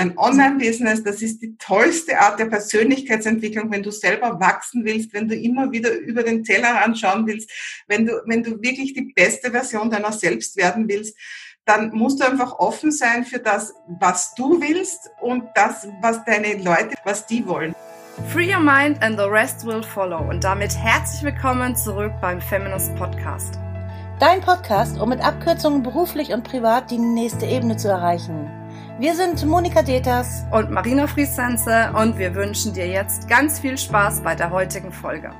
ein Online-Business, das ist die tollste Art der Persönlichkeitsentwicklung, wenn du selber wachsen willst, wenn du immer wieder über den Teller anschauen willst, wenn du, wenn du wirklich die beste Version deiner selbst werden willst, dann musst du einfach offen sein für das, was du willst und das, was deine Leute, was die wollen. Free your mind and the rest will follow. Und damit herzlich willkommen zurück beim Feminist Podcast. Dein Podcast, um mit Abkürzungen beruflich und privat die nächste Ebene zu erreichen. Wir sind Monika Deters und Marina Friesense und wir wünschen dir jetzt ganz viel Spaß bei der heutigen Folge.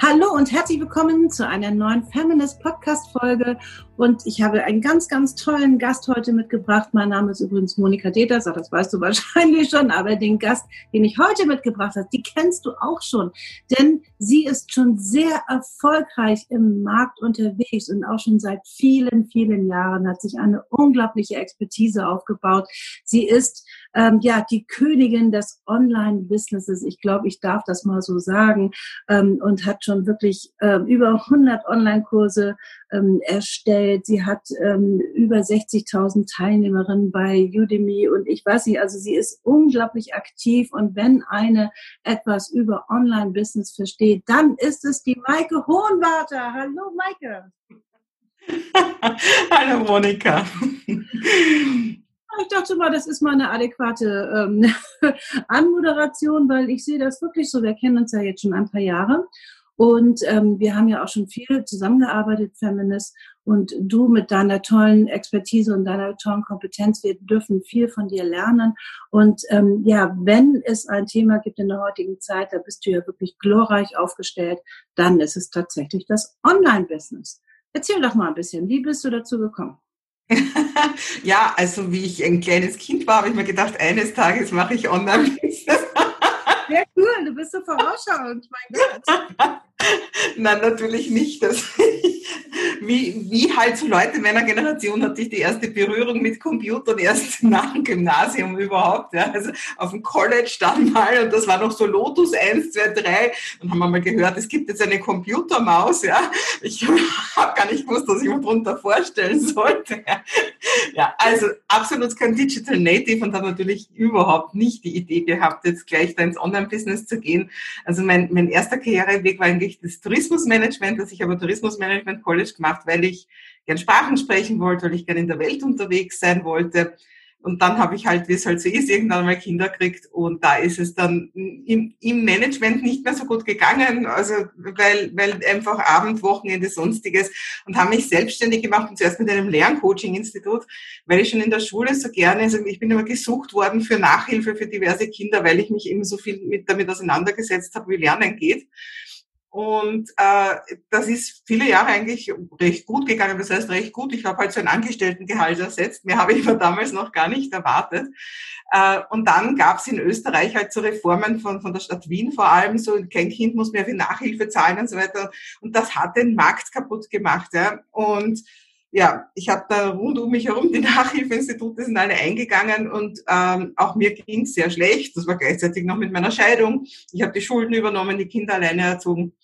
Hallo und herzlich willkommen zu einer neuen Feminist Podcast Folge. Und ich habe einen ganz, ganz tollen Gast heute mitgebracht. Mein Name ist übrigens Monika Deters, das weißt du wahrscheinlich schon, aber den Gast, den ich heute mitgebracht habe, die kennst du auch schon. Denn sie ist schon sehr erfolgreich im Markt unterwegs und auch schon seit vielen, vielen Jahren hat sich eine unglaubliche Expertise aufgebaut. Sie ist ähm, ja die Königin des Online-Businesses. Ich glaube, ich darf das mal so sagen ähm, und hat schon wirklich ähm, über 100 Online-Kurse ähm, erstellt. Sie hat ähm, über 60.000 Teilnehmerinnen bei Udemy und ich weiß nicht, also sie ist unglaublich aktiv und wenn eine etwas über Online-Business versteht, dann ist es die Maike Hohenwarter. Hallo Maike. Hallo Monika. Ich dachte mal, das ist mal eine adäquate ähm, Anmoderation, weil ich sehe das wirklich so. Wir kennen uns ja jetzt schon ein paar Jahre und ähm, wir haben ja auch schon viel zusammengearbeitet, Feminist. Und du mit deiner tollen Expertise und deiner tollen Kompetenz, wir dürfen viel von dir lernen. Und ähm, ja, wenn es ein Thema gibt in der heutigen Zeit, da bist du ja wirklich glorreich aufgestellt, dann ist es tatsächlich das Online-Business. Erzähl doch mal ein bisschen, wie bist du dazu gekommen? Ja, also wie ich ein kleines Kind war, habe ich mir gedacht, eines Tages mache ich Online-Business. Sehr cool, du bist so vorausschauend, mein Gott. Nein, natürlich nicht. Das, wie, wie halt so Leute meiner Generation hatte ich die erste Berührung mit Computern erst nach dem Gymnasium überhaupt. Ja. Also auf dem College dann mal und das war noch so Lotus 1, 2, 3 und haben wir mal gehört, es gibt jetzt eine Computermaus. Ja. Ich habe gar nicht gewusst, was ich mir darunter vorstellen sollte. Ja, also absolut kein Digital Native und habe natürlich überhaupt nicht die Idee gehabt, jetzt gleich da ins Online-Business zu gehen. Also mein, mein erster Karriereweg war eigentlich das Tourismusmanagement, dass ich aber Tourismusmanagement College gemacht, weil ich gern Sprachen sprechen wollte, weil ich gern in der Welt unterwegs sein wollte. Und dann habe ich halt, wie es halt so ist, irgendwann mal Kinder kriegt und da ist es dann im, im Management nicht mehr so gut gegangen, also weil, weil einfach Abend, Wochenende, sonstiges und habe mich selbstständig gemacht und zuerst mit einem Lerncoaching-Institut, weil ich schon in der Schule so gerne, also ich bin immer gesucht worden für Nachhilfe für diverse Kinder, weil ich mich eben so viel mit, damit auseinandergesetzt habe, wie Lernen geht. Und äh, das ist viele Jahre eigentlich recht gut gegangen. Das heißt recht gut. Ich habe halt so ein Angestelltengehalt ersetzt. Mehr habe ich mir damals noch gar nicht erwartet. Äh, und dann gab es in Österreich halt so Reformen von, von der Stadt Wien vor allem. So kein Kind muss mehr für Nachhilfe zahlen und so weiter. Und das hat den Markt kaputt gemacht. Ja. Und ja, ich habe da rund um mich herum, die Nachhilfeinstitute sind alle eingegangen und ähm, auch mir ging es sehr schlecht. Das war gleichzeitig noch mit meiner Scheidung. Ich habe die Schulden übernommen, die Kinder alleine erzogen.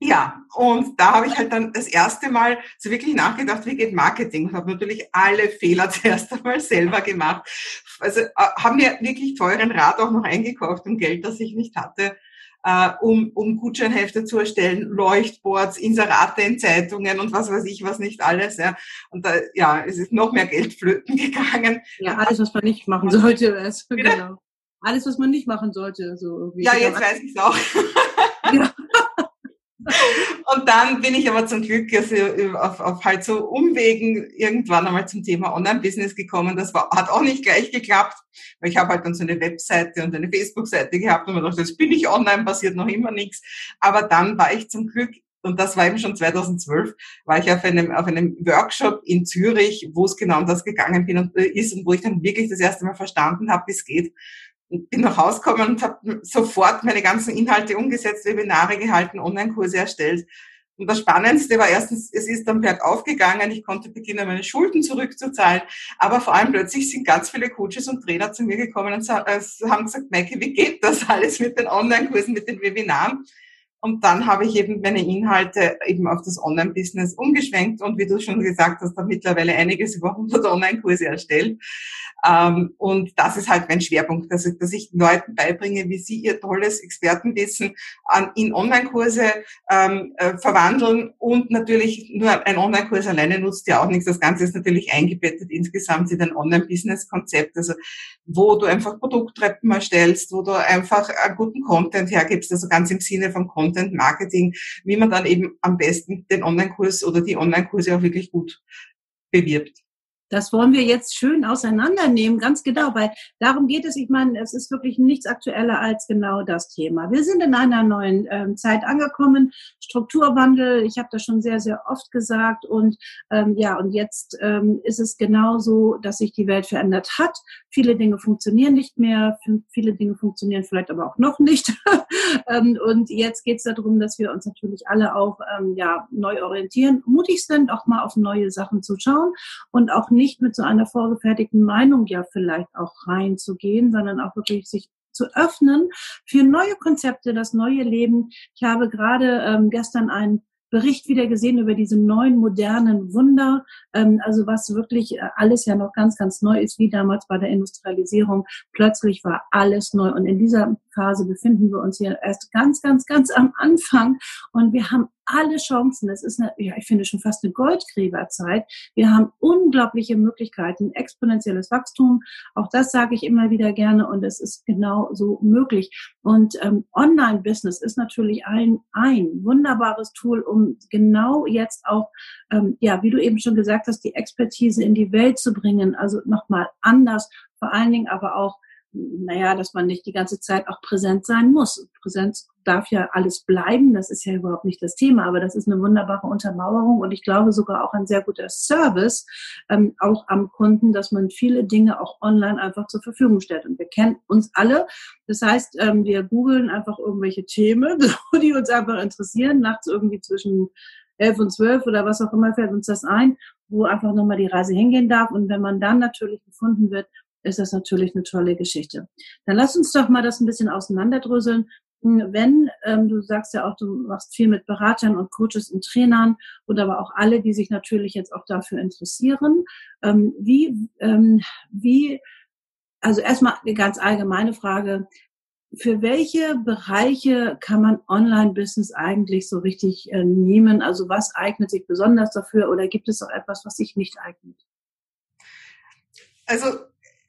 Ja, und da habe ich halt dann das erste Mal so wirklich nachgedacht, wie geht Marketing? Und habe natürlich alle Fehler zuerst einmal selber gemacht. Also äh, haben mir wirklich teuren Rat auch noch eingekauft um Geld, das ich nicht hatte äh, um, um Gutscheinhefte zu erstellen, Leuchtboards, Inserate in Zeitungen und was weiß ich, was nicht alles. Ja. Und da ja, es ist noch mehr Geld flöten gegangen. Ja, alles, was man nicht machen sollte. Also, genau. Alles, was man nicht machen sollte. So irgendwie. Ja, jetzt weiß ich es auch. Und dann bin ich aber zum Glück also auf, auf halt so Umwegen irgendwann einmal zum Thema Online-Business gekommen. Das war, hat auch nicht gleich geklappt, weil ich habe halt dann so eine Webseite und eine Facebook-Seite gehabt und mir dachte, jetzt bin ich online, passiert noch immer nichts. Aber dann war ich zum Glück und das war eben schon 2012, war ich auf einem, auf einem Workshop in Zürich, wo es genau um das gegangen bin und, äh, ist und wo ich dann wirklich das erste Mal verstanden habe, wie es geht bin nach Hause gekommen und habe sofort meine ganzen Inhalte umgesetzt, Webinare gehalten, Online-Kurse erstellt. Und das Spannendste war erstens, es ist dann bergauf gegangen, ich konnte beginnen, meine Schulden zurückzuzahlen, aber vor allem plötzlich sind ganz viele Coaches und Trainer zu mir gekommen und haben gesagt, Maike, wie geht das alles mit den Online-Kursen, mit den Webinaren? Und dann habe ich eben meine Inhalte eben auf das Online-Business umgeschwenkt und wie du schon gesagt hast, da mittlerweile einiges über 100 Online-Kurse erstellt. Ähm, und das ist halt mein Schwerpunkt, dass ich, dass ich Leuten beibringe, wie sie ihr tolles Expertenwissen in Online-Kurse ähm, äh, verwandeln und natürlich nur ein Online-Kurs alleine nutzt ja auch nichts. Das Ganze ist natürlich eingebettet insgesamt in ein Online-Business-Konzept, also wo du einfach Produkttreppen erstellst, wo du einfach einen guten Content hergibst, also ganz im Sinne von Content Content Marketing, wie man dann eben am besten den Online-Kurs oder die Online-Kurse auch wirklich gut bewirbt. Das wollen wir jetzt schön auseinandernehmen, ganz genau, weil darum geht es. Ich meine, es ist wirklich nichts aktueller als genau das Thema. Wir sind in einer neuen ähm, Zeit angekommen, Strukturwandel. Ich habe das schon sehr, sehr oft gesagt und ähm, ja, und jetzt ähm, ist es genau so, dass sich die Welt verändert hat. Viele Dinge funktionieren nicht mehr, viele Dinge funktionieren vielleicht aber auch noch nicht. Ähm, und jetzt geht es darum, dass wir uns natürlich alle auch ähm, ja neu orientieren, mutig sind, auch mal auf neue Sachen zu schauen und auch nicht nicht mit so einer vorgefertigten Meinung ja vielleicht auch reinzugehen, sondern auch wirklich sich zu öffnen für neue Konzepte, das neue Leben. Ich habe gerade ähm, gestern einen Bericht wieder gesehen über diese neuen modernen Wunder, ähm, also was wirklich äh, alles ja noch ganz, ganz neu ist, wie damals bei der Industrialisierung. Plötzlich war alles neu und in dieser Phase befinden wir uns hier erst ganz, ganz, ganz am Anfang und wir haben alle Chancen. Es ist eine, ja, ich finde schon fast eine Goldgräberzeit. Wir haben unglaubliche Möglichkeiten, exponentielles Wachstum. Auch das sage ich immer wieder gerne und es ist genau so möglich. Und ähm, Online-Business ist natürlich ein, ein wunderbares Tool, um genau jetzt auch, ähm, ja, wie du eben schon gesagt hast, die Expertise in die Welt zu bringen. Also nochmal anders, vor allen Dingen aber auch naja, dass man nicht die ganze Zeit auch präsent sein muss. Präsenz darf ja alles bleiben, das ist ja überhaupt nicht das Thema, aber das ist eine wunderbare Untermauerung und ich glaube sogar auch ein sehr guter Service, ähm, auch am Kunden, dass man viele Dinge auch online einfach zur Verfügung stellt. Und wir kennen uns alle. Das heißt, ähm, wir googeln einfach irgendwelche Themen, die uns einfach interessieren, nachts irgendwie zwischen elf und zwölf oder was auch immer fällt uns das ein, wo einfach nochmal die Reise hingehen darf. Und wenn man dann natürlich gefunden wird, ist das natürlich eine tolle Geschichte. Dann lass uns doch mal das ein bisschen auseinanderdröseln. Hm, wenn, ähm, du sagst ja auch, du machst viel mit Beratern und Coaches und Trainern und aber auch alle, die sich natürlich jetzt auch dafür interessieren. Ähm, wie, ähm, wie, also erstmal eine ganz allgemeine Frage. Für welche Bereiche kann man Online-Business eigentlich so richtig äh, nehmen? Also was eignet sich besonders dafür oder gibt es auch etwas, was sich nicht eignet? Also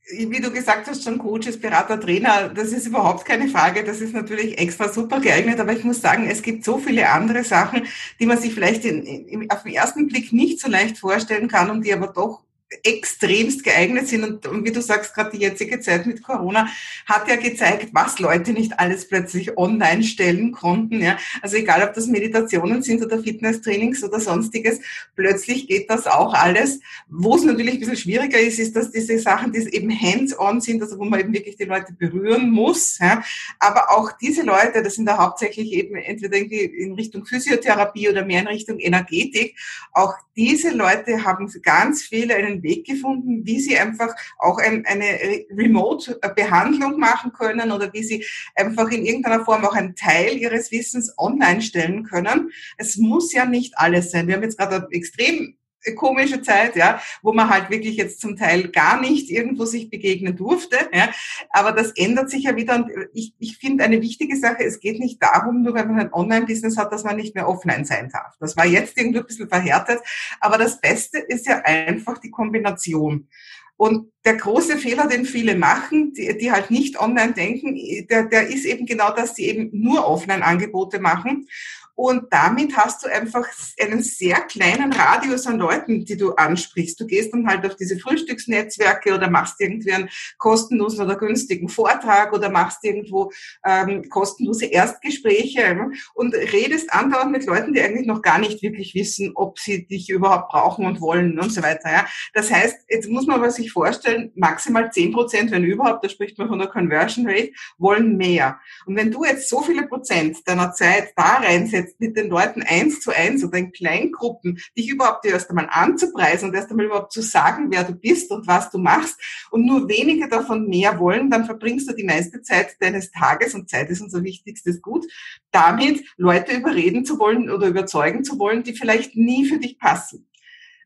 wie du gesagt hast, schon Coaches, Berater, Trainer, das ist überhaupt keine Frage. Das ist natürlich extra super geeignet. Aber ich muss sagen, es gibt so viele andere Sachen, die man sich vielleicht in, in, auf den ersten Blick nicht so leicht vorstellen kann und die aber doch extremst geeignet sind. Und, und wie du sagst, gerade die jetzige Zeit mit Corona hat ja gezeigt, was Leute nicht alles plötzlich online stellen konnten. Ja. Also egal, ob das Meditationen sind oder Fitnesstrainings oder sonstiges, plötzlich geht das auch alles. Wo es natürlich ein bisschen schwieriger ist, ist, dass diese Sachen, die eben hands-on sind, also wo man eben wirklich die Leute berühren muss. Ja. Aber auch diese Leute, das sind da hauptsächlich eben entweder in Richtung Physiotherapie oder mehr in Richtung Energetik, auch diese Leute haben ganz viele einen Weg gefunden, wie sie einfach auch ein, eine Remote-Behandlung machen können oder wie sie einfach in irgendeiner Form auch einen Teil ihres Wissens online stellen können. Es muss ja nicht alles sein. Wir haben jetzt gerade extrem komische Zeit, ja, wo man halt wirklich jetzt zum Teil gar nicht irgendwo sich begegnen durfte, ja. Aber das ändert sich ja wieder und ich, ich finde eine wichtige Sache, es geht nicht darum, nur wenn man ein Online-Business hat, dass man nicht mehr offline sein darf. Das war jetzt irgendwie ein bisschen verhärtet, aber das Beste ist ja einfach die Kombination. Und der große Fehler, den viele machen, die, die halt nicht online denken, der, der ist eben genau, dass sie eben nur Offline-Angebote machen. Und damit hast du einfach einen sehr kleinen Radius an Leuten, die du ansprichst. Du gehst dann halt auf diese Frühstücksnetzwerke oder machst irgendwie einen kostenlosen oder günstigen Vortrag oder machst irgendwo ähm, kostenlose Erstgespräche und redest andauernd mit Leuten, die eigentlich noch gar nicht wirklich wissen, ob sie dich überhaupt brauchen und wollen und so weiter. Ja. Das heißt, jetzt muss man sich vorstellen, maximal 10 Prozent, wenn überhaupt, da spricht man von der Conversion Rate, wollen mehr. Und wenn du jetzt so viele Prozent deiner Zeit da reinsetzt, mit den Leuten eins zu eins oder in Kleingruppen, dich überhaupt erst einmal anzupreisen und erst einmal überhaupt zu sagen, wer du bist und was du machst und nur wenige davon mehr wollen, dann verbringst du die meiste Zeit deines Tages und Zeit ist unser wichtigstes Gut, damit Leute überreden zu wollen oder überzeugen zu wollen, die vielleicht nie für dich passen.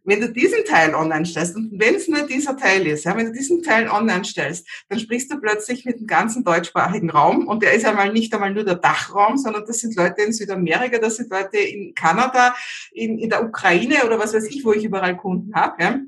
Wenn du diesen Teil online stellst, und wenn es nur dieser Teil ist, ja, wenn du diesen Teil online stellst, dann sprichst du plötzlich mit dem ganzen deutschsprachigen Raum und der ist einmal nicht einmal nur der Dachraum, sondern das sind Leute in Südamerika, das sind Leute in Kanada, in, in der Ukraine oder was weiß ich, wo ich überall Kunden habe. Ja.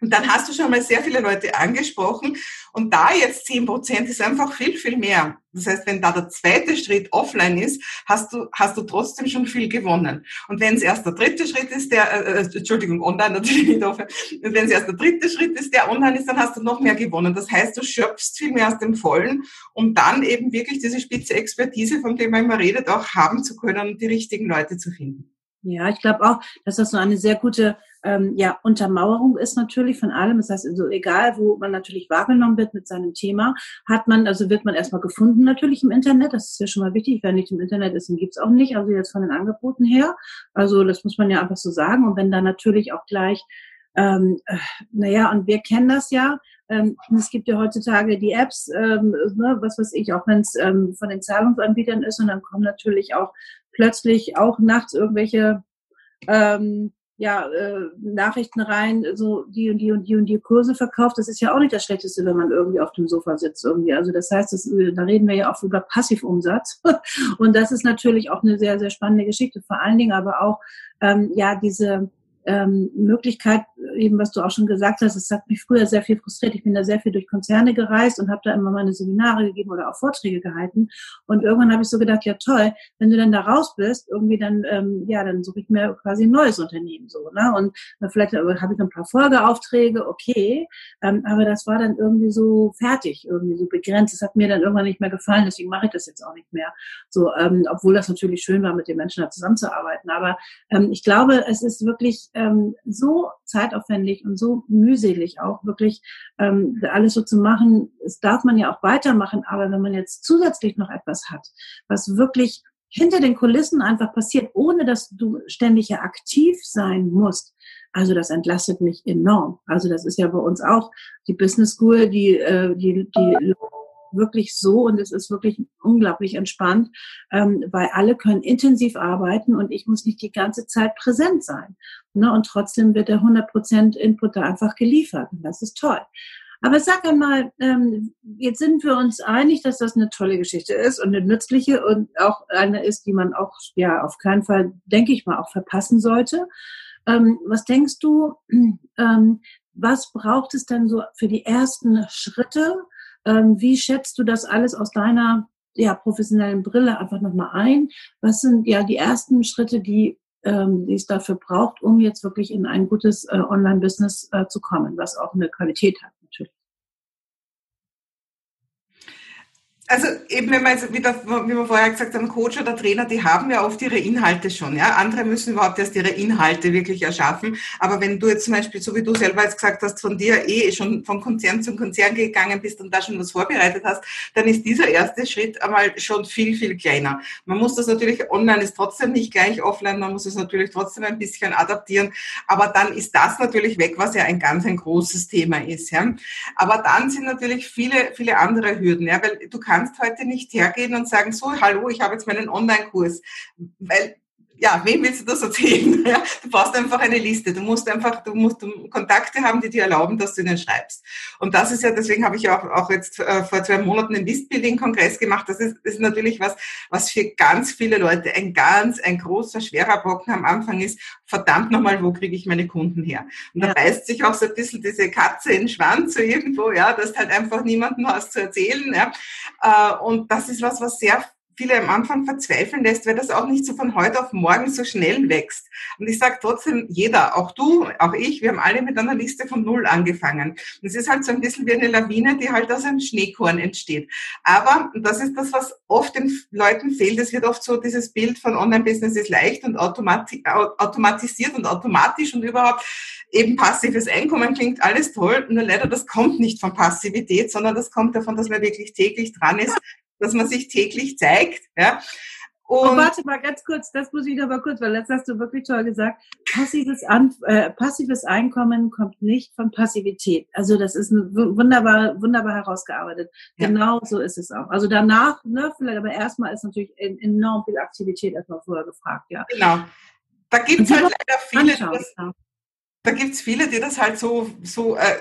Und dann hast du schon mal sehr viele Leute angesprochen. Und da jetzt zehn Prozent ist einfach viel, viel mehr. Das heißt, wenn da der zweite Schritt offline ist, hast du, hast du trotzdem schon viel gewonnen. Und wenn es erst der dritte Schritt ist, der, äh, äh Entschuldigung, online natürlich nicht offline. Und wenn es erst der dritte Schritt ist, der online ist, dann hast du noch mehr gewonnen. Das heißt, du schöpfst viel mehr aus dem Vollen, um dann eben wirklich diese spitze Expertise, von der man immer redet, auch haben zu können und die richtigen Leute zu finden. Ja, ich glaube auch, dass das so eine sehr gute ähm, ja, Untermauerung ist natürlich von allem. Das heißt, also egal, wo man natürlich wahrgenommen wird mit seinem Thema, hat man, also wird man erstmal gefunden natürlich im Internet. Das ist ja schon mal wichtig. Wer nicht im Internet ist, den gibt's auch nicht. Also jetzt von den Angeboten her. Also das muss man ja einfach so sagen. Und wenn dann natürlich auch gleich ähm, äh, naja, und wir kennen das ja. Ähm, es gibt ja heutzutage die Apps, ähm, ne, was weiß ich, auch wenn es ähm, von den Zahlungsanbietern ist und dann kommen natürlich auch plötzlich auch nachts irgendwelche ähm, ja, äh, Nachrichten rein, so die und die und die und die Kurse verkauft. Das ist ja auch nicht das Schlechteste, wenn man irgendwie auf dem Sofa sitzt irgendwie. Also das heißt, das, da reden wir ja auch über Passivumsatz. und das ist natürlich auch eine sehr, sehr spannende Geschichte. Vor allen Dingen aber auch, ähm, ja, diese ähm, Möglichkeit, eben was du auch schon gesagt hast, es hat mich früher sehr viel frustriert. Ich bin da sehr viel durch Konzerne gereist und habe da immer meine Seminare gegeben oder auch Vorträge gehalten. Und irgendwann habe ich so gedacht, ja toll, wenn du dann da raus bist, irgendwie dann, ähm, ja, dann suche ich mir quasi ein neues Unternehmen so. Ne? Und äh, vielleicht habe ich ein paar Folgeaufträge, okay, ähm, aber das war dann irgendwie so fertig, irgendwie so begrenzt. Das hat mir dann irgendwann nicht mehr gefallen, deswegen mache ich das jetzt auch nicht mehr. So, ähm, obwohl das natürlich schön war, mit den Menschen da zusammenzuarbeiten. Aber ähm, ich glaube, es ist wirklich ähm, so zeitaufwendig und so mühselig auch wirklich ähm, alles so zu machen. Das darf man ja auch weitermachen, aber wenn man jetzt zusätzlich noch etwas hat, was wirklich hinter den Kulissen einfach passiert, ohne dass du ständig ja aktiv sein musst. Also das entlastet mich enorm. Also das ist ja bei uns auch die Business School, die, äh, die, die wirklich so und es ist wirklich unglaublich entspannt, ähm, weil alle können intensiv arbeiten und ich muss nicht die ganze Zeit präsent sein. Ne? Und trotzdem wird der 100% Input da einfach geliefert und das ist toll. Aber sag einmal, ähm, jetzt sind wir uns einig, dass das eine tolle Geschichte ist und eine nützliche und auch eine ist, die man auch ja auf keinen Fall, denke ich mal, auch verpassen sollte. Ähm, was denkst du, ähm, was braucht es denn so für die ersten Schritte, ähm, wie schätzt du das alles aus deiner ja, professionellen Brille einfach nochmal ein? Was sind ja die ersten Schritte, die, ähm, die es dafür braucht, um jetzt wirklich in ein gutes äh, Online-Business äh, zu kommen, was auch eine Qualität hat? Also eben, wenn man jetzt wieder, wie wir vorher gesagt haben, Coach oder Trainer, die haben ja oft ihre Inhalte schon. Ja, andere müssen überhaupt erst ihre Inhalte wirklich erschaffen. Aber wenn du jetzt zum Beispiel, so wie du selber jetzt gesagt hast, von dir eh schon von Konzern zu Konzern gegangen bist und da schon was vorbereitet hast, dann ist dieser erste Schritt einmal schon viel viel kleiner. Man muss das natürlich online ist trotzdem nicht gleich offline. Man muss es natürlich trotzdem ein bisschen adaptieren. Aber dann ist das natürlich weg, was ja ein ganz ein großes Thema ist. Ja. Aber dann sind natürlich viele viele andere Hürden. Ja, weil du kannst kannst heute nicht hergehen und sagen, so, hallo, ich habe jetzt meinen Online-Kurs. Weil ja, wem willst du das erzählen? Ja, du brauchst einfach eine Liste. Du musst einfach, du musst Kontakte haben, die dir erlauben, dass du ihnen schreibst. Und das ist ja, deswegen habe ich auch, auch jetzt äh, vor zwei Monaten einen Listbuilding-Kongress gemacht. Das ist, ist natürlich was, was für ganz viele Leute ein ganz, ein großer, schwerer Brocken am Anfang ist. Verdammt nochmal, wo kriege ich meine Kunden her? Und ja. da beißt sich auch so ein bisschen diese Katze in den Schwanz so irgendwo, ja, dass halt einfach niemandem was zu erzählen, ja. Äh, und das ist was, was sehr viele am Anfang verzweifeln lässt, weil das auch nicht so von heute auf morgen so schnell wächst. Und ich sage trotzdem, jeder, auch du, auch ich, wir haben alle mit einer Liste von Null angefangen. Es ist halt so ein bisschen wie eine Lawine, die halt aus einem Schneekorn entsteht. Aber, das ist das, was oft den Leuten fehlt, es wird oft so dieses Bild von Online-Business ist leicht und automatisiert und automatisch und überhaupt eben passives Einkommen klingt alles toll, nur leider das kommt nicht von Passivität, sondern das kommt davon, dass man wirklich täglich dran ist, dass man sich täglich zeigt. Ja. Oh, Und oh, warte mal ganz kurz, das muss ich noch mal kurz, weil das hast du wirklich toll gesagt. Passives, An äh, passives Einkommen kommt nicht von Passivität. Also das ist wunderbar, wunderbar herausgearbeitet. Ja. Genau so ist es auch. Also danach, ne, vielleicht, aber erstmal ist natürlich enorm viel Aktivität erstmal vorher gefragt, ja. Genau. Da gibt es halt leider viele, das, da gibt's viele, die das halt so, so äh,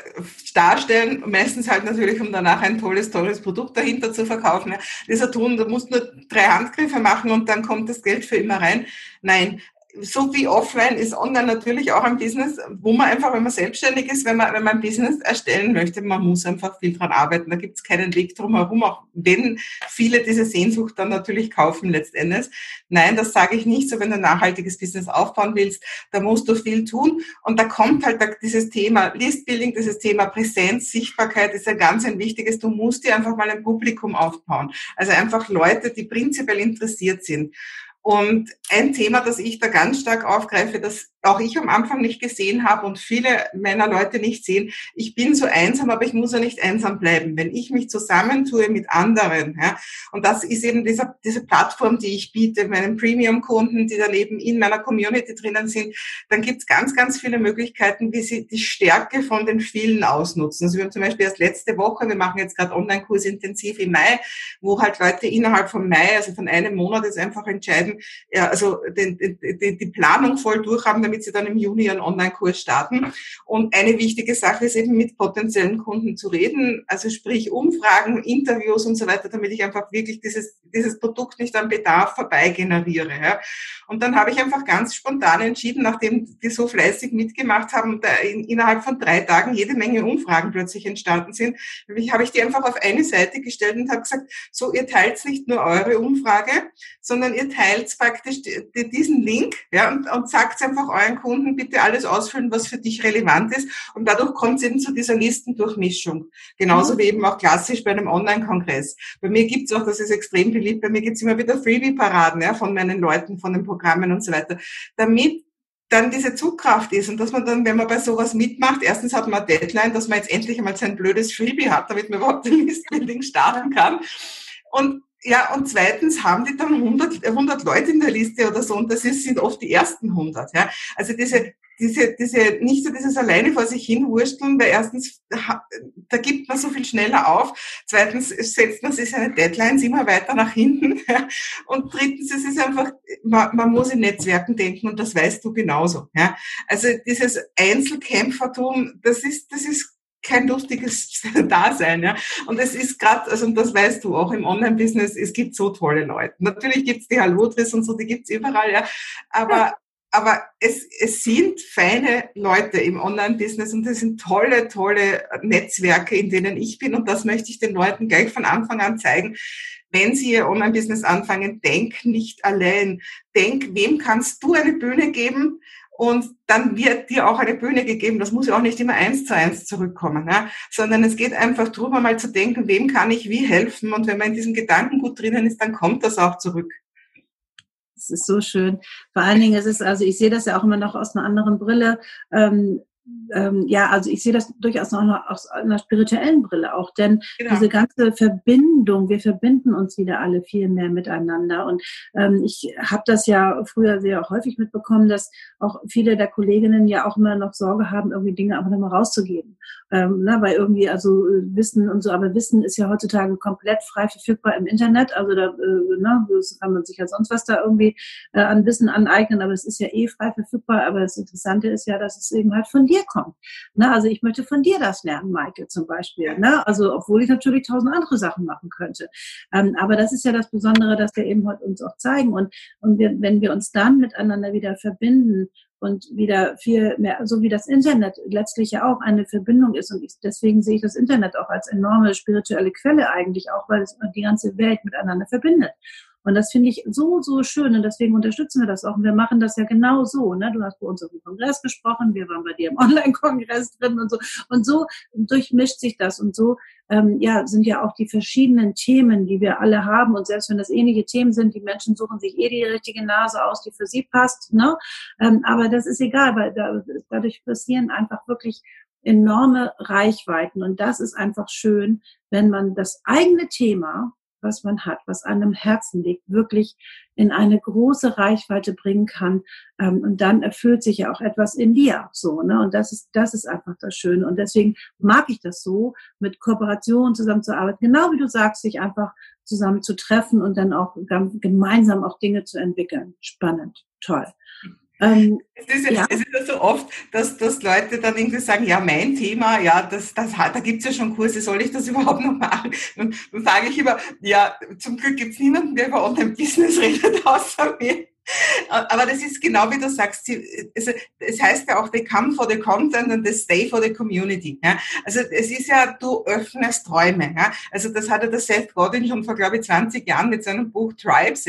darstellen, meistens halt natürlich, um danach ein tolles, tolles Produkt dahinter zu verkaufen. Ja. Dieser tun, du musst nur drei Handgriffe machen und dann kommt das Geld für immer rein. Nein, so wie offline ist online natürlich auch ein Business, wo man einfach, wenn man selbstständig ist, wenn man, wenn man ein Business erstellen möchte, man muss einfach viel dran arbeiten. Da gibt es keinen Weg drum herum, auch wenn viele diese Sehnsucht dann natürlich kaufen letztendlich. Nein, das sage ich nicht so, wenn du ein nachhaltiges Business aufbauen willst, da musst du viel tun. Und da kommt halt dieses Thema Listbuilding, dieses Thema Präsenz, Sichtbarkeit ist ja ganz ein wichtiges. Du musst dir einfach mal ein Publikum aufbauen. Also einfach Leute, die prinzipiell interessiert sind. Und ein Thema, das ich da ganz stark aufgreife, das auch ich am Anfang nicht gesehen habe und viele meiner Leute nicht sehen, ich bin so einsam, aber ich muss ja nicht einsam bleiben. Wenn ich mich zusammentue mit anderen, ja, und das ist eben diese, diese Plattform, die ich biete, meinen Premium-Kunden, die daneben in meiner Community drinnen sind, dann gibt's ganz, ganz viele Möglichkeiten, wie sie die Stärke von den vielen ausnutzen. Also wir haben zum Beispiel erst letzte Woche, wir machen jetzt gerade Online-Kurs intensiv im Mai, wo halt Leute innerhalb von Mai, also von einem Monat jetzt einfach entscheiden, ja, also die, die, die Planung voll durchhaben, damit sie dann im Juni einen Online-Kurs starten. Und eine wichtige Sache ist eben mit potenziellen Kunden zu reden, also sprich Umfragen, Interviews und so weiter, damit ich einfach wirklich dieses, dieses Produkt nicht am Bedarf vorbei generiere. Ja. Und dann habe ich einfach ganz spontan entschieden, nachdem die so fleißig mitgemacht haben, da in, innerhalb von drei Tagen jede Menge Umfragen plötzlich entstanden sind, habe ich die einfach auf eine Seite gestellt und habe gesagt, so ihr teilt nicht nur eure Umfrage, sondern ihr teilt praktisch diesen Link ja, und, und sagt einfach euren Kunden, bitte alles ausfüllen, was für dich relevant ist. Und dadurch kommt es eben zu dieser Listendurchmischung. Genauso mhm. wie eben auch klassisch bei einem Online-Kongress. Bei mir gibt's auch, das ist extrem beliebt, bei mir gibt's immer wieder Freebie-Paraden ja, von meinen Leuten, von den Programmen und so weiter. Damit dann diese Zugkraft ist und dass man dann, wenn man bei sowas mitmacht, erstens hat man Deadline, dass man jetzt endlich einmal sein blödes Freebie hat, damit man überhaupt ein Listbuilding starten kann. Und ja, und zweitens haben die dann 100, 100 Leute in der Liste oder so und das ist, sind oft die ersten 100. Ja. Also diese, diese, diese, nicht so dieses alleine vor sich hin wursteln, weil erstens, da gibt man so viel schneller auf. Zweitens setzt man sich seine Deadlines immer weiter nach hinten. Ja. Und drittens, es ist einfach, man, man muss in Netzwerken denken und das weißt du genauso. Ja. Also dieses Einzelkämpfertum, das ist, das ist kein lustiges Dasein. Ja? Und es ist gerade, also das weißt du auch im Online-Business, es gibt so tolle Leute. Natürlich gibt's die Halotris und so, die gibt's überall, ja. Aber, aber es, es sind feine Leute im Online-Business und es sind tolle, tolle Netzwerke, in denen ich bin. Und das möchte ich den Leuten gleich von Anfang an zeigen. Wenn sie ihr Online-Business anfangen, denk nicht allein. Denk, wem kannst du eine Bühne geben? Und dann wird dir auch eine Bühne gegeben. Das muss ja auch nicht immer eins zu eins zurückkommen, ja? sondern es geht einfach darum, mal zu denken, wem kann ich wie helfen und wenn man in diesem Gedanken gut drinnen ist, dann kommt das auch zurück. Das ist so schön. Vor allen Dingen ist es, also ich sehe das ja auch immer noch aus einer anderen Brille. Ähm, ähm, ja, also ich sehe das durchaus noch aus einer spirituellen Brille auch, denn genau. diese ganze Verbindung, wir verbinden uns wieder alle viel mehr miteinander. Und ähm, ich habe das ja früher sehr häufig mitbekommen, dass auch viele der Kolleginnen ja auch immer noch Sorge haben, irgendwie Dinge einfach nochmal rauszugeben. Ähm, ne, weil irgendwie, also Wissen und so, aber Wissen ist ja heutzutage komplett frei verfügbar im Internet. Also da äh, ne, das kann man sich ja sonst was da irgendwie äh, an Wissen aneignen, aber es ist ja eh frei verfügbar. Aber das Interessante ist ja, dass es eben halt von dir kommt. Ne? Also ich möchte von dir das lernen, Maike zum Beispiel. Ne? Also obwohl ich natürlich tausend andere Sachen machen könnte. Ähm, aber das ist ja das Besondere, dass wir eben heute uns auch zeigen. Und, und wir, wenn wir uns dann miteinander wieder verbinden und wieder viel mehr, so wie das Internet letztlich ja auch eine Verbindung ist. Und ich, deswegen sehe ich das Internet auch als enorme spirituelle Quelle eigentlich auch, weil es die ganze Welt miteinander verbindet. Und das finde ich so, so schön und deswegen unterstützen wir das auch. Und wir machen das ja genau so. Ne? Du hast bei uns auf dem Kongress gesprochen, wir waren bei dir im Online-Kongress drin und so. Und so durchmischt sich das und so ähm, ja, sind ja auch die verschiedenen Themen, die wir alle haben. Und selbst wenn das ähnliche Themen sind, die Menschen suchen sich eh die richtige Nase aus, die für sie passt. Ne? Ähm, aber das ist egal, weil da, dadurch passieren einfach wirklich enorme Reichweiten. Und das ist einfach schön, wenn man das eigene Thema was man hat, was einem Herzen liegt, wirklich in eine große Reichweite bringen kann. Ähm, und dann erfüllt sich ja auch etwas in dir so. Ne? Und das ist, das ist einfach das Schöne. Und deswegen mag ich das so, mit Kooperationen zusammenzuarbeiten. Genau wie du sagst, sich einfach zusammen zu treffen und dann auch gemeinsam auch Dinge zu entwickeln. Spannend, toll. Ähm, es, ist, ja. es ist ja so oft, dass, dass Leute dann irgendwie sagen, ja, mein Thema, ja, das, das hat, da gibt's ja schon Kurse, soll ich das überhaupt noch machen? Und dann sage ich immer, ja, zum Glück gibt's niemanden, der über Online-Business redet, außer mir. Aber das ist genau wie du sagst, es heißt ja auch, they come for the content and they stay for the community. Also es ist ja, du öffnest Träume. Also das hatte der Seth Godin schon vor, glaube ich, 20 Jahren mit seinem Buch Tribes.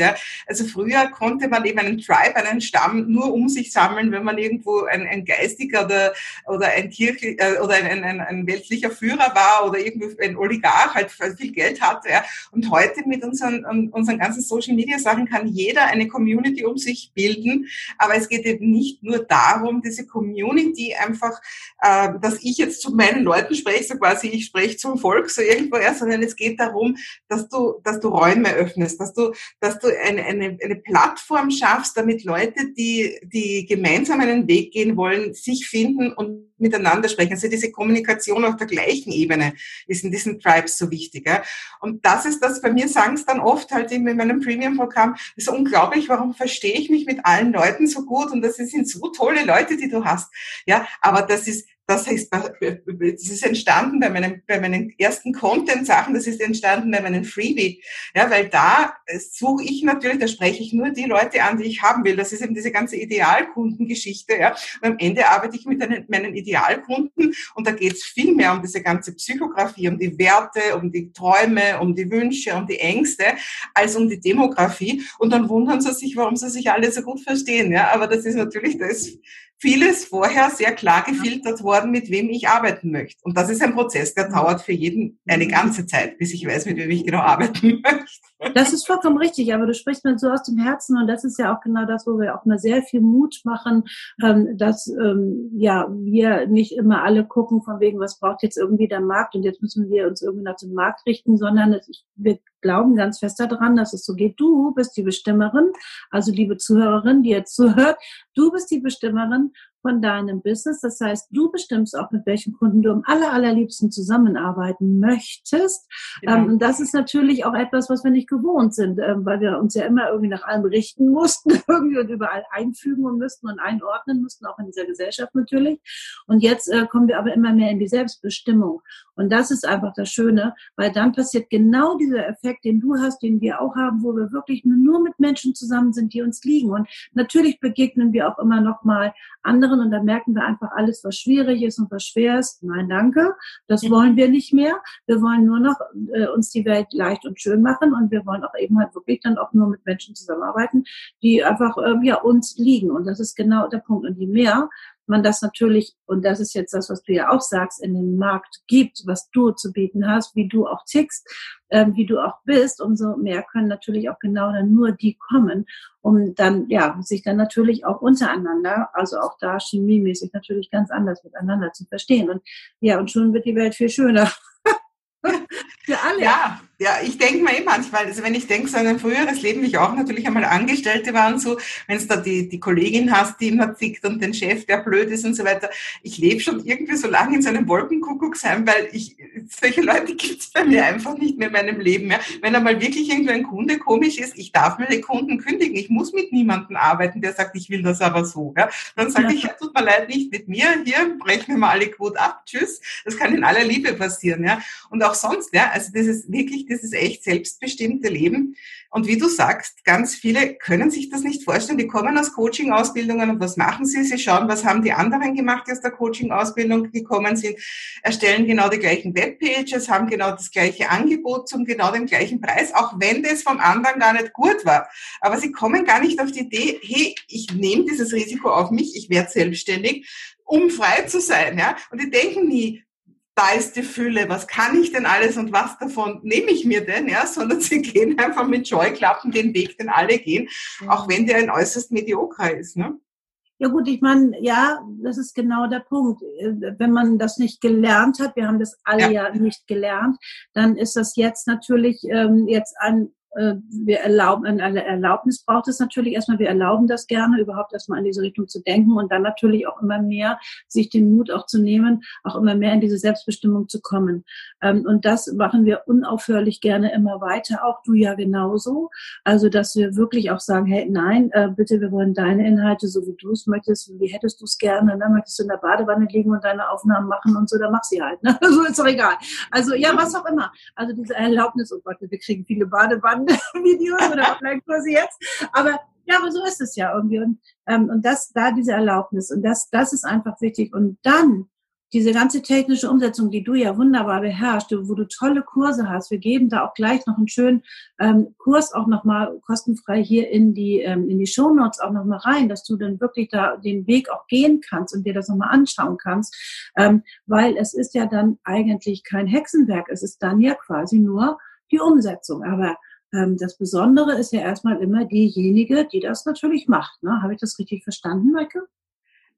Also früher konnte man eben einen Tribe, einen Stamm nur um sich sammeln, wenn man irgendwo ein, ein geistiger oder, oder ein kirchlich, äh, oder ein, ein, ein weltlicher Führer war oder irgendwie ein Oligarch halt viel Geld hatte. Und heute mit unseren, unseren ganzen Social Media Sachen kann jeder eine Community um sich bilden. Aber es geht eben nicht nur darum, diese Community einfach, äh, dass ich jetzt zu meinen Leuten spreche, so quasi ich spreche zum Volk so irgendwo erst, sondern es geht darum, dass du, dass du Räume öffnest, dass du, dass du eine, eine, eine Plattform schaffst, damit Leute, die, die gemeinsam einen Weg gehen wollen, sich finden und miteinander sprechen. Also diese Kommunikation auf der gleichen Ebene ist in diesen Tribes so wichtig. Ja? Und das ist das, bei mir sagen es dann oft halt in meinem Premium-Programm, ist unglaublich, warum verstehe ich mich mit allen Leuten so gut und das sind so tolle Leute, die du hast. Ja, aber das ist das ist, das ist entstanden bei meinen, bei meinen ersten Content-Sachen, das ist entstanden bei meinen Freebie. Ja, weil da suche ich natürlich, da spreche ich nur die Leute an, die ich haben will. Das ist eben diese ganze Idealkundengeschichte. Ja. Und am Ende arbeite ich mit meinen Idealkunden und da geht es viel mehr um diese ganze Psychografie, um die Werte, um die Träume, um die Wünsche, um die Ängste, als um die Demografie. Und dann wundern sie sich, warum sie sich alle so gut verstehen. Ja. Aber das ist natürlich das vieles vorher sehr klar gefiltert worden, mit wem ich arbeiten möchte. Und das ist ein Prozess, der dauert für jeden eine ganze Zeit, bis ich weiß, mit wem ich genau arbeiten möchte. Das ist vollkommen richtig, aber du sprichst mir so aus dem Herzen und das ist ja auch genau das, wo wir auch mal sehr viel Mut machen, ähm, dass ähm, ja wir nicht immer alle gucken von wegen, was braucht jetzt irgendwie der Markt und jetzt müssen wir uns irgendwie nach dem Markt richten, sondern wir glauben ganz fest daran, dass es so geht. Du bist die Bestimmerin, also liebe Zuhörerin, die jetzt zuhört, du bist die Bestimmerin von deinem Business. Das heißt, du bestimmst auch, mit welchen Kunden du am aller, allerliebsten zusammenarbeiten möchtest. Ja. Ähm, das ist natürlich auch etwas, was wir nicht gewohnt sind, ähm, weil wir uns ja immer irgendwie nach allem richten mussten, irgendwie und überall einfügen und müssten und einordnen müssten, auch in dieser Gesellschaft natürlich. Und jetzt äh, kommen wir aber immer mehr in die Selbstbestimmung. Und das ist einfach das Schöne, weil dann passiert genau dieser Effekt, den du hast, den wir auch haben, wo wir wirklich nur mit Menschen zusammen sind, die uns liegen. Und natürlich begegnen wir auch immer noch mal anderen und da merken wir einfach alles, was schwierig ist und was schwer ist. Nein, danke. Das wollen wir nicht mehr. Wir wollen nur noch äh, uns die Welt leicht und schön machen und wir wollen auch eben halt wirklich dann auch nur mit Menschen zusammenarbeiten, die einfach äh, ja uns liegen. Und das ist genau der Punkt. Und je mehr man das natürlich, und das ist jetzt das, was du ja auch sagst, in den Markt gibt, was du zu bieten hast, wie du auch tickst, äh, wie du auch bist, umso mehr können natürlich auch genau dann nur die kommen, um dann, ja, sich dann natürlich auch untereinander, also auch da chemiemäßig natürlich ganz anders miteinander zu verstehen. Und ja, und schon wird die Welt viel schöner. Für alle. Ja, ja, ich denke mir eh manchmal, also wenn ich denke, so an ein früheres Leben, wie ich auch natürlich einmal Angestellte war und so, wenn es da die, die Kollegin hast, die immer zickt und den Chef, der blöd ist und so weiter, ich lebe schon irgendwie so lange in so einem Wolkenkuckuck sein, weil ich, solche Leute gibt es bei mir einfach nicht mehr in meinem Leben. Ja. Wenn einmal wirklich irgendwie ein Kunde komisch ist, ich darf meine Kunden kündigen, ich muss mit niemandem arbeiten, der sagt, ich will das aber so. Ja. Dann sage ich, ja, tut mir leid, nicht mit mir, hier brechen wir mal alle Quote ab, tschüss. Das kann in aller Liebe passieren. Ja. Und auch sonst, ja, also das ist wirklich dieses echt selbstbestimmte Leben. Und wie du sagst, ganz viele können sich das nicht vorstellen. Die kommen aus Coaching-Ausbildungen und was machen sie? Sie schauen, was haben die anderen gemacht, die aus der Coaching-Ausbildung gekommen sind, erstellen genau die gleichen Webpages, haben genau das gleiche Angebot zum genau dem gleichen Preis, auch wenn das vom anderen gar nicht gut war. Aber sie kommen gar nicht auf die Idee, hey, ich nehme dieses Risiko auf mich, ich werde selbstständig, um frei zu sein. Ja? Und die denken nie, da ist die Fülle, was kann ich denn alles und was davon nehme ich mir denn, ja, sondern sie gehen einfach mit Scheuklappen den Weg, den alle gehen, auch wenn der ein äußerst mediokrer ist. Ne? Ja gut, ich meine, ja, das ist genau der Punkt. Wenn man das nicht gelernt hat, wir haben das alle ja, ja nicht gelernt, dann ist das jetzt natürlich ähm, jetzt ein äh, wir erlauben, eine Erlaubnis braucht es natürlich erstmal, wir erlauben das gerne, überhaupt erstmal in diese Richtung zu denken und dann natürlich auch immer mehr, sich den Mut auch zu nehmen, auch immer mehr in diese Selbstbestimmung zu kommen. Ähm, und das machen wir unaufhörlich gerne immer weiter, auch du ja genauso. Also, dass wir wirklich auch sagen, hey, nein, äh, bitte, wir wollen deine Inhalte, so wie du es möchtest, wie hättest du es gerne, ne? möchtest du in der Badewanne liegen und deine Aufnahmen machen und so, dann mach sie halt, ne? so ist doch egal. Also, ja, was auch immer. Also, diese Erlaubnis, oh Gott, wir kriegen viele Badewannen Videos oder Online-Kurse jetzt. Aber ja, aber so ist es ja irgendwie. Und, ähm, und das, da diese Erlaubnis. Und das, das ist einfach wichtig. Und dann diese ganze technische Umsetzung, die du ja wunderbar beherrschst, wo du tolle Kurse hast. Wir geben da auch gleich noch einen schönen ähm, Kurs auch nochmal kostenfrei hier in die, ähm, in die Show Notes auch nochmal rein, dass du dann wirklich da den Weg auch gehen kannst und dir das nochmal anschauen kannst. Ähm, weil es ist ja dann eigentlich kein Hexenwerk. Es ist dann ja quasi nur die Umsetzung. Aber ähm, das Besondere ist ja erstmal immer diejenige, die das natürlich macht. Ne? Habe ich das richtig verstanden, Maike?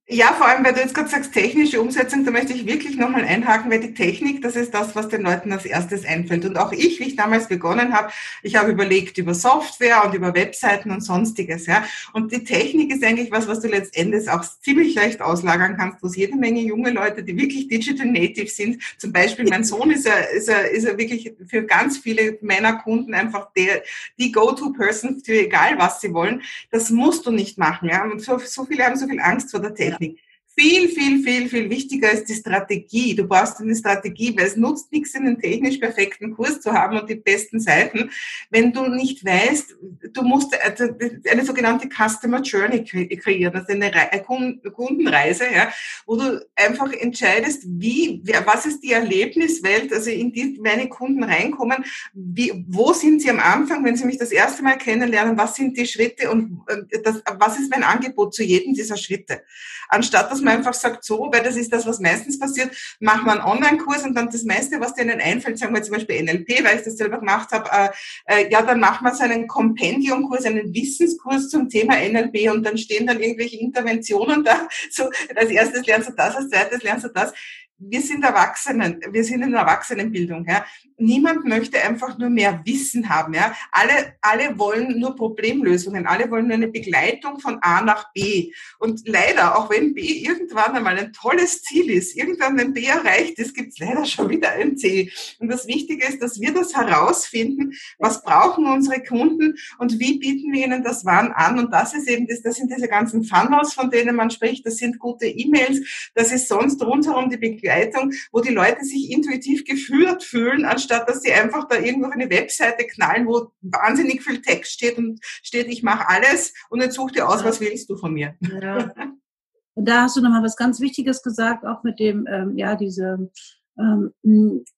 Ja, vor allem, weil du jetzt gerade sagst, technische Umsetzung, da möchte ich wirklich nochmal einhaken, weil die Technik, das ist das, was den Leuten als erstes einfällt. Und auch ich, wie ich damals begonnen habe, ich habe überlegt über Software und über Webseiten und sonstiges, ja. Und die Technik ist eigentlich was, was du letztendlich auch ziemlich leicht auslagern kannst, wo es jede Menge junge Leute, die wirklich digital native sind, zum Beispiel mein Sohn ist ja, ist ja, ist ja wirklich für ganz viele meiner Kunden einfach der, die Go-To-Person für egal was sie wollen. Das musst du nicht machen, ja. Und so, so viele haben so viel Angst vor der Technik. Technik. Viel, viel, viel, viel wichtiger ist die Strategie. Du brauchst eine Strategie, weil es nutzt nichts, einen technisch perfekten Kurs zu haben und die besten Seiten, wenn du nicht weißt, du musst also eine sogenannte Customer Journey kreieren, also eine Kundenreise, ja, wo du einfach entscheidest, wie, was ist die Erlebniswelt, also in die meine Kunden reinkommen, wie, wo sind sie am Anfang, wenn sie mich das erste Mal kennenlernen, was sind die Schritte und äh, das, was ist mein Angebot zu jedem dieser Schritte, anstatt dass man einfach sagt, so, weil das ist das, was meistens passiert, machen wir einen Online-Kurs und dann das meiste, was denen einfällt, sagen wir zum Beispiel NLP, weil ich das selber gemacht habe, äh, äh, ja, dann machen wir so einen Kompendiumkurs, einen Wissenskurs zum Thema NLP und dann stehen dann irgendwelche Interventionen da. So, als erstes lernst du das, als zweites lernst du das wir sind Erwachsenen, wir sind in der Erwachsenenbildung. Ja. Niemand möchte einfach nur mehr Wissen haben. Ja. Alle, alle wollen nur Problemlösungen, alle wollen nur eine Begleitung von A nach B. Und leider, auch wenn B irgendwann einmal ein tolles Ziel ist, irgendwann wenn B erreicht ist, gibt es leider schon wieder ein C. Und das Wichtige ist, dass wir das herausfinden, was brauchen unsere Kunden und wie bieten wir ihnen das wann an. Und das ist eben, das, das sind diese ganzen Funnels, von denen man spricht, das sind gute E-Mails, das ist sonst rundherum die Begleitung Begleitung, wo die Leute sich intuitiv geführt fühlen, anstatt dass sie einfach da irgendwo auf eine Webseite knallen, wo wahnsinnig viel Text steht und steht, ich mache alles und jetzt such dir aus, was willst du von mir. Ja. Da hast du nochmal was ganz Wichtiges gesagt, auch mit dem, ähm, ja, diese ähm,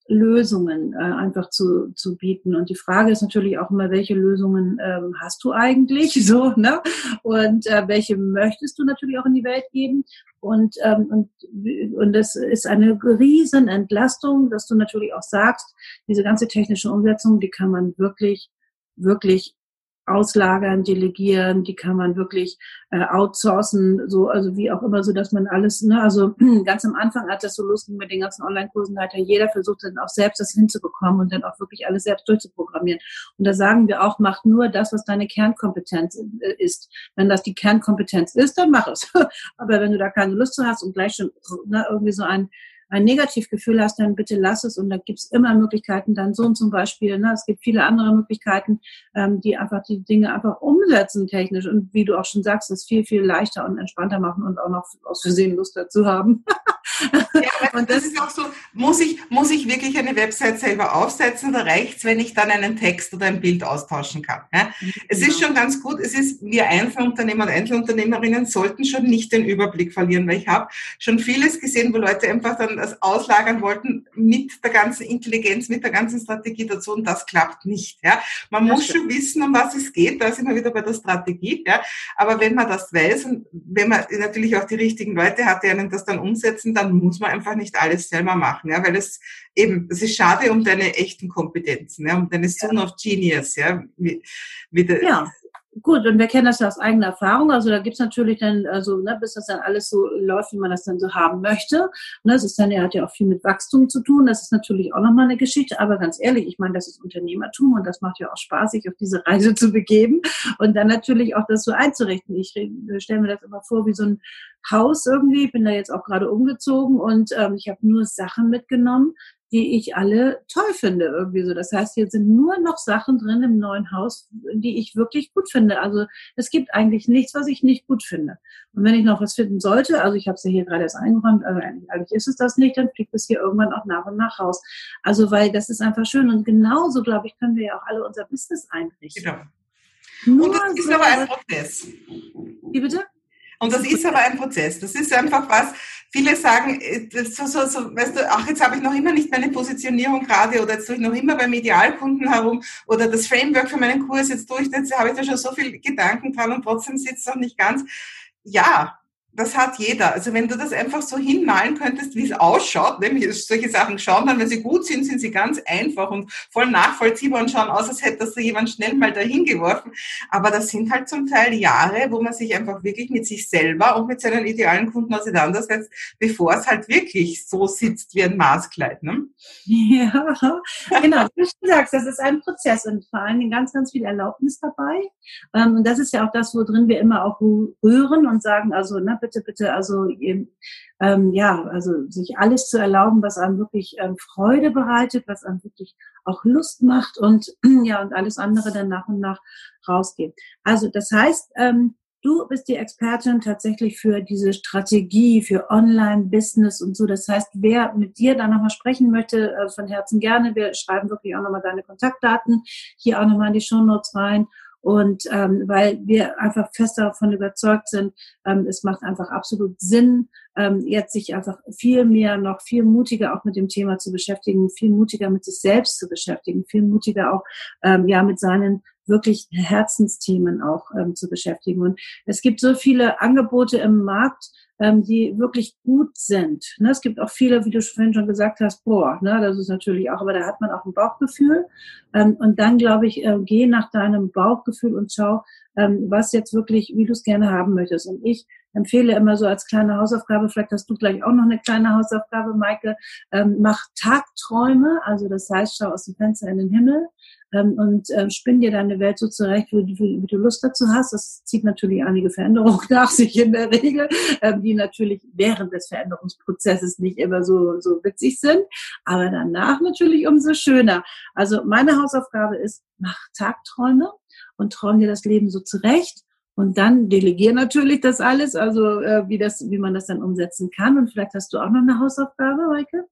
Lösungen äh, einfach zu, zu bieten. Und die Frage ist natürlich auch immer, welche Lösungen ähm, hast du eigentlich so, ne? Und äh, welche möchtest du natürlich auch in die Welt geben? Und, ähm, und, und das ist eine riesen Entlastung, dass du natürlich auch sagst, diese ganze technische Umsetzung, die kann man wirklich, wirklich auslagern, delegieren, die kann man wirklich äh, outsourcen, so also wie auch immer, so dass man alles, ne, also ganz am Anfang, als das so losging mit den ganzen Online-Kursen, hat ja jeder versucht dann auch selbst das hinzubekommen und dann auch wirklich alles selbst durchzuprogrammieren. Und da sagen wir auch, mach nur das, was deine Kernkompetenz äh, ist. Wenn das die Kernkompetenz ist, dann mach es. Aber wenn du da keine Lust zu hast und gleich schon ne, irgendwie so ein ein Negativgefühl hast, dann bitte lass es. Und da gibt's immer Möglichkeiten, dein Sohn zum Beispiel. Ne? Es gibt viele andere Möglichkeiten, ähm, die einfach die Dinge einfach umsetzen technisch. Und wie du auch schon sagst, es viel, viel leichter und entspannter machen und auch noch aus Versehen Lust dazu haben. Ja, und das, das, ist auch so, muss ich, muss ich wirklich eine Website selber aufsetzen oder reicht es, wenn ich dann einen Text oder ein Bild austauschen kann? Ja? Es ist genau. schon ganz gut, es ist, wir Einzelunternehmer und Einzelunternehmerinnen sollten schon nicht den Überblick verlieren, weil ich habe schon vieles gesehen, wo Leute einfach dann das auslagern wollten mit der ganzen Intelligenz, mit der ganzen Strategie dazu und das klappt nicht. Ja? Man muss schon wissen, um was es geht, da sind wir wieder bei der Strategie. Ja? Aber wenn man das weiß und wenn man natürlich auch die richtigen Leute hat, die einen das dann umsetzen, dann muss man einfach nicht alles selber machen, ja, weil es eben, es ist schade um deine echten Kompetenzen, ja, um deine Son of Genius, ja, wie, wie de, ja. Gut, und wir kennen das ja aus eigener Erfahrung. Also da gibt's natürlich dann, also ne, bis das dann alles so läuft, wie man das dann so haben möchte. Ne, das ist dann, er hat ja auch viel mit Wachstum zu tun. Das ist natürlich auch nochmal eine Geschichte. Aber ganz ehrlich, ich meine, das ist Unternehmertum und das macht ja auch Spaß, sich auf diese Reise zu begeben und dann natürlich auch das so einzurichten. Ich stelle mir das immer vor wie so ein Haus irgendwie. Ich bin da jetzt auch gerade umgezogen und ähm, ich habe nur Sachen mitgenommen, die ich alle toll finde irgendwie so. Das heißt, hier sind nur noch Sachen drin im neuen Haus, die ich wirklich gut finde. Also es gibt eigentlich nichts, was ich nicht gut finde. Und wenn ich noch was finden sollte, also ich habe es ja hier gerade erst eingeräumt, also eigentlich, ist es das nicht, dann fliegt es hier irgendwann auch nach und nach raus. Also weil das ist einfach schön und genauso, glaube ich, können wir ja auch alle unser Business einrichten. Genau. Nur und das ist so aber ein Prozess. Wie bitte? Und das ist aber ein Prozess. Das ist einfach was, viele sagen, äh, so, so, so, weißt du, ach, jetzt habe ich noch immer nicht meine Positionierung gerade oder jetzt tue ich noch immer beim Idealkunden herum oder das Framework für meinen Kurs jetzt durch, jetzt habe ich da schon so viel Gedanken dran und trotzdem sitzt es noch nicht ganz. Ja, das hat jeder. Also wenn du das einfach so hinmalen könntest, wie es ausschaut, nämlich solche Sachen schauen dann, wenn sie gut sind, sind sie ganz einfach und voll nachvollziehbar und schauen aus, als hätte das jemand schnell mal dahin geworfen. Aber das sind halt zum Teil Jahre, wo man sich einfach wirklich mit sich selber und mit seinen idealen Kunden auseinandersetzt, bevor es halt wirklich so sitzt wie ein Maßkleid. Ne? Ja, genau. Wie du sagst, das ist ein Prozess und vor allen Dingen ganz, ganz viel Erlaubnis dabei. Ähm, und das ist ja auch das, wo drin wir immer auch rühren und sagen, also, ne, bitte, bitte, also ähm, ja, also sich alles zu erlauben, was einem wirklich ähm, Freude bereitet, was einem wirklich auch Lust macht und ja und alles andere dann nach und nach rausgeht. Also das heißt, ähm, du bist die Expertin tatsächlich für diese Strategie, für Online-Business und so. Das heißt, wer mit dir da nochmal sprechen möchte, äh, von Herzen gerne. Wir schreiben wirklich auch nochmal deine Kontaktdaten hier auch nochmal in die Show Notes rein. Und ähm, weil wir einfach fest davon überzeugt sind, ähm, es macht einfach absolut Sinn, ähm, jetzt sich einfach viel mehr, noch viel mutiger auch mit dem Thema zu beschäftigen, viel mutiger mit sich selbst zu beschäftigen, viel mutiger auch ähm, ja mit seinen wirklich Herzensthemen auch ähm, zu beschäftigen. Und es gibt so viele Angebote im Markt, ähm, die wirklich gut sind. Ne? Es gibt auch viele, wie du vorhin schon gesagt hast, boah, ne, das ist natürlich auch, aber da hat man auch ein Bauchgefühl. Ähm, und dann, glaube ich, äh, geh nach deinem Bauchgefühl und schau, ähm, was jetzt wirklich, wie du es gerne haben möchtest. Und ich empfehle immer so als kleine Hausaufgabe, vielleicht hast du gleich auch noch eine kleine Hausaufgabe, Maike, ähm, mach Tagträume, also das heißt, schau aus dem Fenster in den Himmel ähm, und äh, spinn dir deine Welt so zurecht, wie, wie, wie, du Lust dazu hast. Das zieht natürlich einige Veränderungen nach sich in der Regel, ähm, die natürlich während des Veränderungsprozesses nicht immer so, so witzig sind, aber danach natürlich umso schöner. Also meine Hausaufgabe ist, mach Tagträume und träum dir das Leben so zurecht und dann delegier natürlich das alles, also äh, wie das, wie man das dann umsetzen kann. Und vielleicht hast du auch noch eine Hausaufgabe, Maike?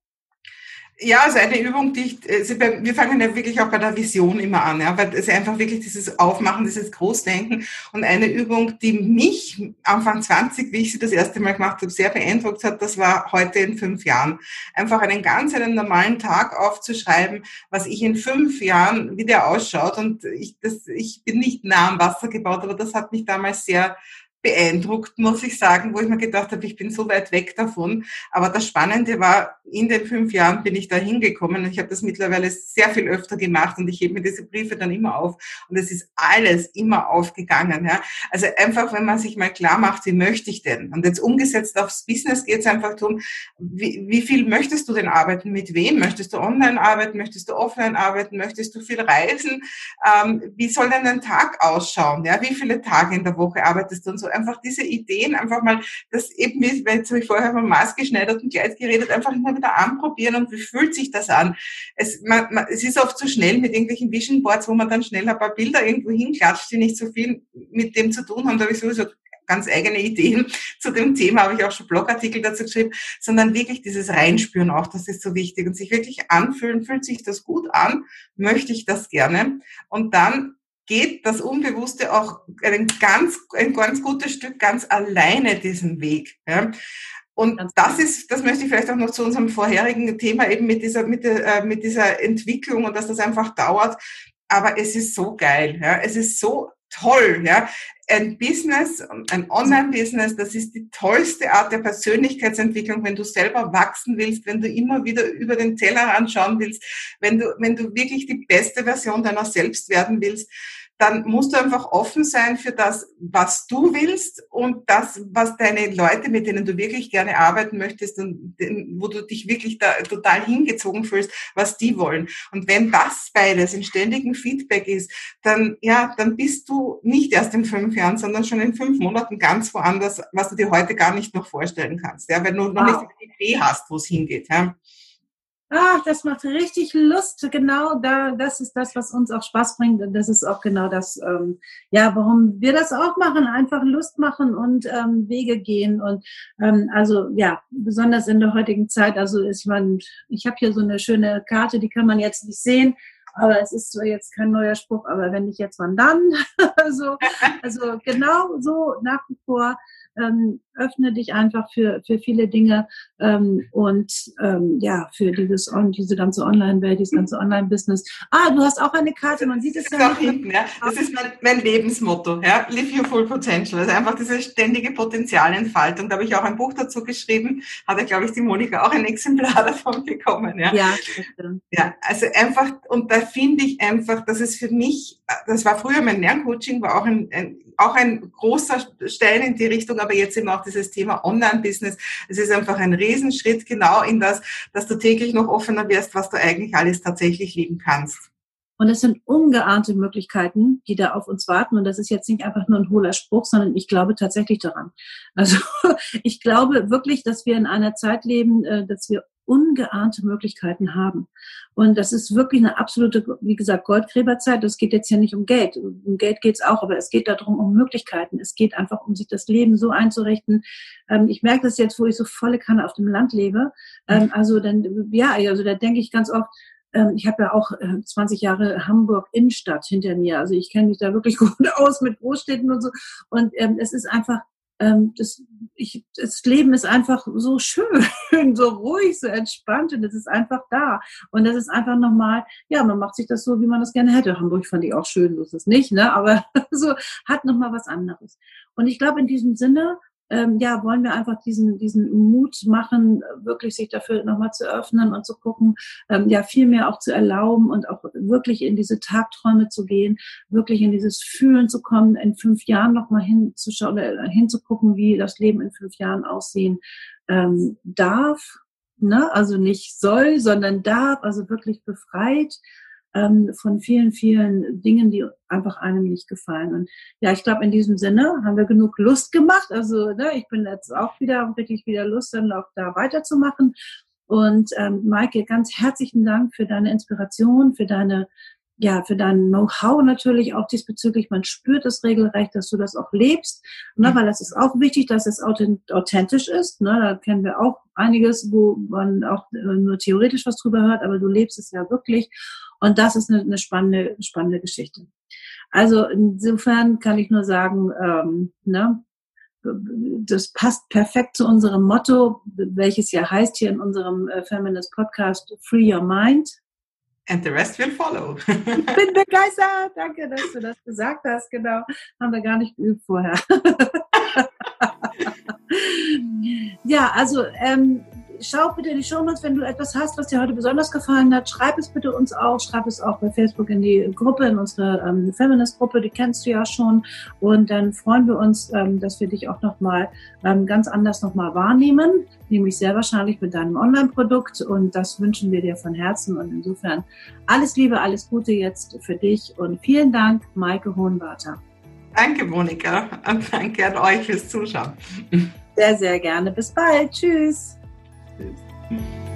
Ja, also eine Übung, die ich, also wir fangen ja wirklich auch bei der Vision immer an, ja, weil es einfach wirklich dieses Aufmachen, dieses Großdenken und eine Übung, die mich Anfang 20, wie ich sie das erste Mal gemacht habe, sehr beeindruckt hat, das war heute in fünf Jahren. Einfach einen ganz einen normalen Tag aufzuschreiben, was ich in fünf Jahren, wie der ausschaut und ich, das, ich bin nicht nah am Wasser gebaut, aber das hat mich damals sehr beeindruckt, muss ich sagen, wo ich mir gedacht habe, ich bin so weit weg davon. Aber das Spannende war, in den fünf Jahren bin ich da hingekommen und ich habe das mittlerweile sehr viel öfter gemacht und ich hebe mir diese Briefe dann immer auf und es ist alles immer aufgegangen. Ja. Also einfach, wenn man sich mal klar macht, wie möchte ich denn? Und jetzt umgesetzt aufs Business geht es einfach darum, wie, wie viel möchtest du denn arbeiten? Mit wem? Möchtest du online arbeiten? Möchtest du offline arbeiten? Möchtest du viel reisen? Ähm, wie soll denn dein Tag ausschauen? Ja, wie viele Tage in der Woche arbeitest du und so? Einfach diese Ideen einfach mal, das eben, weil jetzt habe ich vorher vom maßgeschneiderten Kleid geredet, einfach immer wieder anprobieren und wie fühlt sich das an? Es, man, man, es ist oft zu so schnell mit irgendwelchen Vision Boards, wo man dann schnell ein paar Bilder irgendwo hinklatscht, die nicht so viel mit dem zu tun haben. Da habe ich sowieso ganz eigene Ideen zu dem Thema, habe ich auch schon Blogartikel dazu geschrieben, sondern wirklich dieses Reinspüren auch, das ist so wichtig und sich wirklich anfühlen, fühlt sich das gut an, möchte ich das gerne und dann geht das Unbewusste auch ein ganz, ein ganz gutes Stück ganz alleine diesen Weg. Ja. Und das ist, das möchte ich vielleicht auch noch zu unserem vorherigen Thema eben mit dieser, mit, der, äh, mit dieser Entwicklung und dass das einfach dauert. Aber es ist so geil, ja. Es ist so toll, ja. Ein Business, ein Online-Business, das ist die tollste Art der Persönlichkeitsentwicklung, wenn du selber wachsen willst, wenn du immer wieder über den Teller anschauen willst, wenn du, wenn du wirklich die beste Version deiner selbst werden willst dann musst du einfach offen sein für das, was du willst und das, was deine Leute, mit denen du wirklich gerne arbeiten möchtest und wo du dich wirklich da total hingezogen fühlst, was die wollen. Und wenn das beides in ständigem Feedback ist, dann, ja, dann bist du nicht erst in fünf Jahren, sondern schon in fünf Monaten ganz woanders, was du dir heute gar nicht noch vorstellen kannst, ja, weil du noch wow. nicht die Idee hast, wo es hingeht, ja. Ach, das macht richtig Lust. Genau da, das ist das, was uns auch Spaß bringt. Und das ist auch genau das, ähm, ja, warum wir das auch machen. Einfach Lust machen und ähm, Wege gehen. Und ähm, also ja, besonders in der heutigen Zeit. Also ich meine, ich habe hier so eine schöne Karte, die kann man jetzt nicht sehen. Aber es ist zwar jetzt kein neuer Spruch, aber wenn nicht jetzt, wann dann? also, also genau so nach wie vor ähm, öffne dich einfach für, für viele Dinge ähm, und ähm, ja, für dieses diese ganze Online-Welt, dieses ganze Online-Business. Ah, du hast auch eine Karte, man sieht es ja nicht. Hinten, ja. Das ist mein, mein Lebensmotto, ja. Live your full potential. Also einfach diese ständige Potenzialentfaltung. Da habe ich auch ein Buch dazu geschrieben, hat ja, glaube ich, die Monika auch ein Exemplar davon bekommen. Ja, ja, ja also einfach, und da finde ich einfach, dass es für mich, das war früher mein Lerncoaching, war auch ein, ein auch ein großer Stein in die Richtung, aber jetzt eben auch dieses Thema Online-Business. Es ist einfach ein Riesenschritt genau in das, dass du täglich noch offener wirst, was du eigentlich alles tatsächlich lieben kannst. Und es sind ungeahnte Möglichkeiten, die da auf uns warten. Und das ist jetzt nicht einfach nur ein hohler Spruch, sondern ich glaube tatsächlich daran. Also ich glaube wirklich, dass wir in einer Zeit leben, äh, dass wir ungeahnte Möglichkeiten haben. Und das ist wirklich eine absolute, wie gesagt, Goldgräberzeit. Das geht jetzt ja nicht um Geld. Um Geld geht's auch, aber es geht darum, um Möglichkeiten. Es geht einfach um sich das Leben so einzurichten. Ähm, ich merke das jetzt, wo ich so volle Kanne auf dem Land lebe. Ähm, also dann, ja, also da denke ich ganz oft, ähm, ich habe ja auch 20 äh, Jahre Hamburg Innenstadt hinter mir. Also ich kenne mich da wirklich gut aus mit Großstädten und so. Und ähm, es ist einfach ähm, das, ich, das Leben ist einfach so schön, so ruhig, so entspannt und es ist einfach da. Und das ist einfach nochmal, ja, man macht sich das so, wie man das gerne hätte. Hamburg fand ich auch schön, so ist es nicht, ne? aber so hat nochmal was anderes. Und ich glaube, in diesem Sinne ähm, ja, wollen wir einfach diesen, diesen Mut machen, wirklich sich dafür nochmal zu öffnen und zu gucken, ähm, ja, viel mehr auch zu erlauben und auch wirklich in diese Tagträume zu gehen, wirklich in dieses Fühlen zu kommen, in fünf Jahren nochmal hinzuschauen, äh, hinzugucken, wie das Leben in fünf Jahren aussehen ähm, darf. Ne? Also nicht soll, sondern darf, also wirklich befreit ähm, von vielen, vielen Dingen, die einfach einem nicht gefallen. Und ja, ich glaube, in diesem Sinne haben wir genug Lust gemacht. Also ne, ich bin jetzt auch wieder wirklich wieder Lust, dann auch da weiterzumachen. Und ähm, Maike, ganz herzlichen Dank für deine Inspiration, für deine ja, für dein Know-how natürlich auch diesbezüglich. Man spürt es regelrecht, dass du das auch lebst, ne, weil das ist auch wichtig, dass es authentisch ist. Ne, da kennen wir auch einiges, wo man auch äh, nur theoretisch was drüber hört, aber du lebst es ja wirklich. Und das ist eine, eine spannende, spannende Geschichte. Also insofern kann ich nur sagen, ähm, ne, das passt perfekt zu unserem Motto, welches ja heißt hier in unserem äh, Feminist Podcast Free Your Mind. And the rest will follow. ich bin begeistert. Danke, dass du das gesagt hast. Genau. Haben wir gar nicht geübt vorher. ja, also ähm, schau bitte in die Show Notes, wenn du etwas hast, was dir heute besonders gefallen hat. Schreib es bitte uns auch. Schreib es auch bei Facebook in die Gruppe, in unsere ähm, Feminist-Gruppe. Die kennst du ja schon. Und dann freuen wir uns, ähm, dass wir dich auch nochmal ähm, ganz anders nochmal wahrnehmen. Nämlich sehr wahrscheinlich mit deinem Online-Produkt. Und das wünschen wir dir von Herzen. Und insofern alles Liebe, alles Gute jetzt für dich. Und vielen Dank, Maike Hohenwarter. Danke, Monika. Und danke an euch fürs Zuschauen. Sehr, sehr gerne. Bis bald. Tschüss. Tschüss.